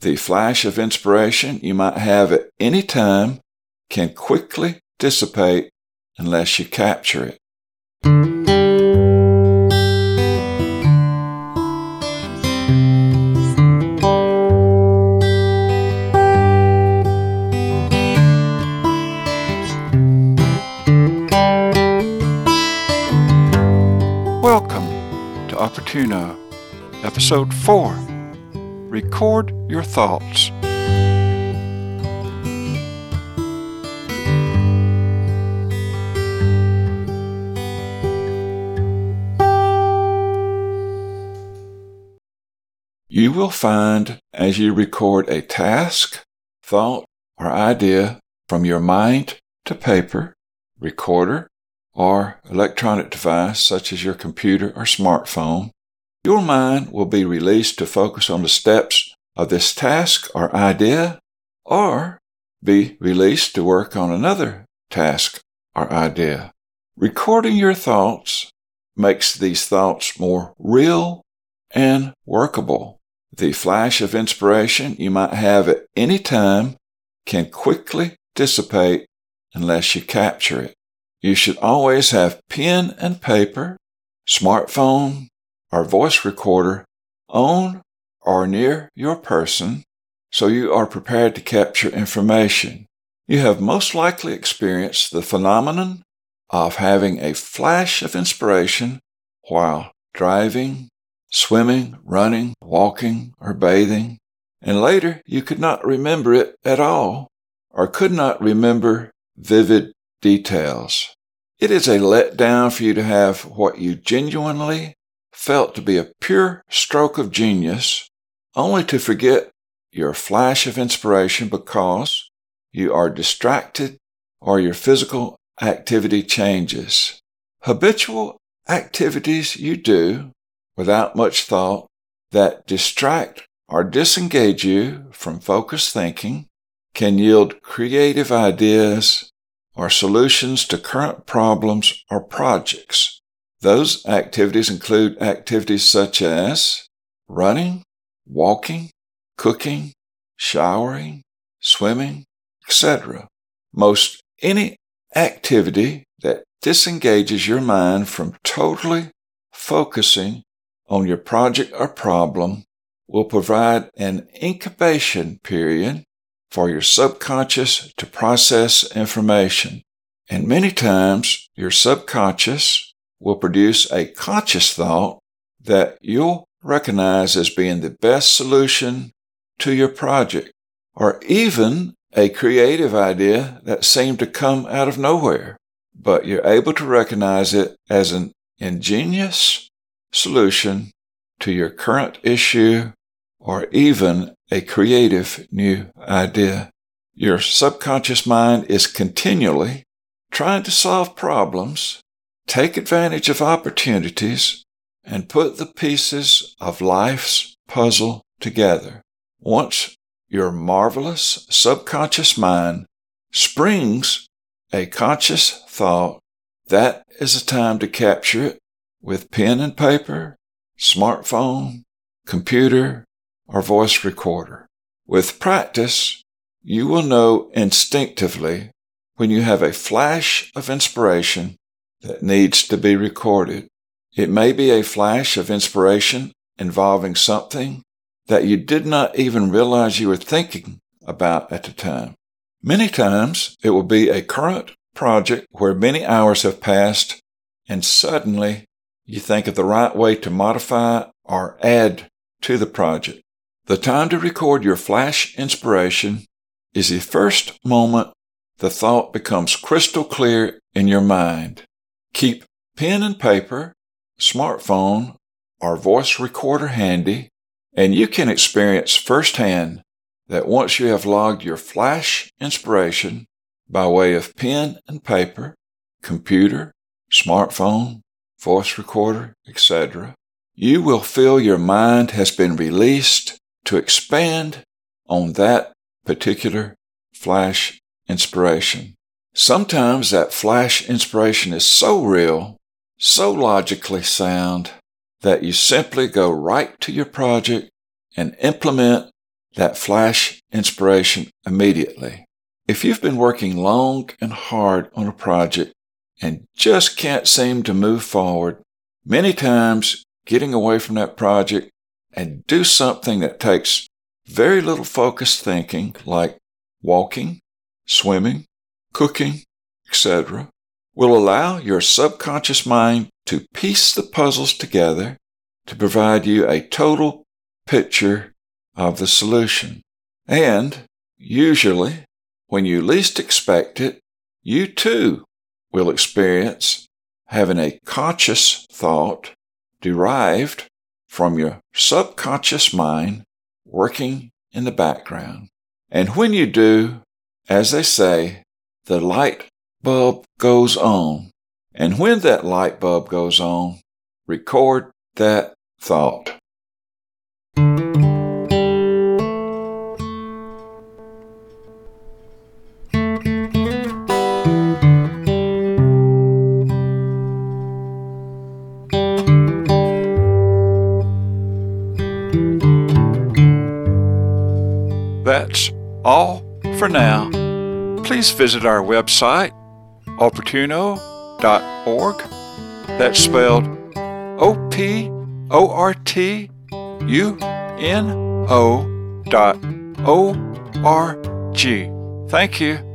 The flash of inspiration you might have at any time can quickly dissipate unless you capture it. Welcome to Opportuno, Episode 4 Record Your Thoughts. You will find as you record a task, thought, or idea from your mind to paper, recorder, or electronic device such as your computer or smartphone, your mind will be released to focus on the steps of this task or idea, or be released to work on another task or idea. Recording your thoughts makes these thoughts more real and workable. The flash of inspiration you might have at any time can quickly dissipate unless you capture it. You should always have pen and paper, smartphone, or voice recorder on or near your person so you are prepared to capture information. You have most likely experienced the phenomenon of having a flash of inspiration while driving, swimming, running, walking, or bathing, and later you could not remember it at all or could not remember vivid details. It is a letdown for you to have what you genuinely felt to be a pure stroke of genius, only to forget your flash of inspiration because you are distracted or your physical activity changes. Habitual activities you do without much thought that distract or disengage you from focused thinking can yield creative ideas or solutions to current problems or projects. Those activities include activities such as running, walking, cooking, showering, swimming, etc. Most any activity that disengages your mind from totally focusing on your project or problem will provide an incubation period for your subconscious to process information. And many times your subconscious will produce a conscious thought that you'll recognize as being the best solution to your project or even a creative idea that seemed to come out of nowhere, but you're able to recognize it as an ingenious solution to your current issue or even a creative new idea. Your subconscious mind is continually trying to solve problems, take advantage of opportunities, and put the pieces of life's puzzle together. Once your marvelous subconscious mind springs a conscious thought, that is a time to capture it with pen and paper, smartphone, computer, or voice recorder. With practice, you will know instinctively when you have a flash of inspiration that needs to be recorded. It may be a flash of inspiration involving something that you did not even realize you were thinking about at the time. Many times it will be a current project where many hours have passed and suddenly you think of the right way to modify or add to the project. The time to record your flash inspiration is the first moment the thought becomes crystal clear in your mind. Keep pen and paper, smartphone, or voice recorder handy, and you can experience firsthand that once you have logged your flash inspiration by way of pen and paper, computer, smartphone, voice recorder, etc., you will feel your mind has been released to expand on that particular flash inspiration. Sometimes that flash inspiration is so real, so logically sound, that you simply go right to your project and implement that flash inspiration immediately. If you've been working long and hard on a project and just can't seem to move forward, many times getting away from that project and do something that takes very little focused thinking, like walking, swimming, cooking, etc., will allow your subconscious mind to piece the puzzles together to provide you a total picture of the solution. And usually, when you least expect it, you too will experience having a conscious thought derived from your subconscious mind working in the background. And when you do, as they say, the light bulb goes on. And when that light bulb goes on, record that thought. That's all for now. Please visit our website, opportuno.org. That's spelled O P O R T U N O dot O R G. Thank you.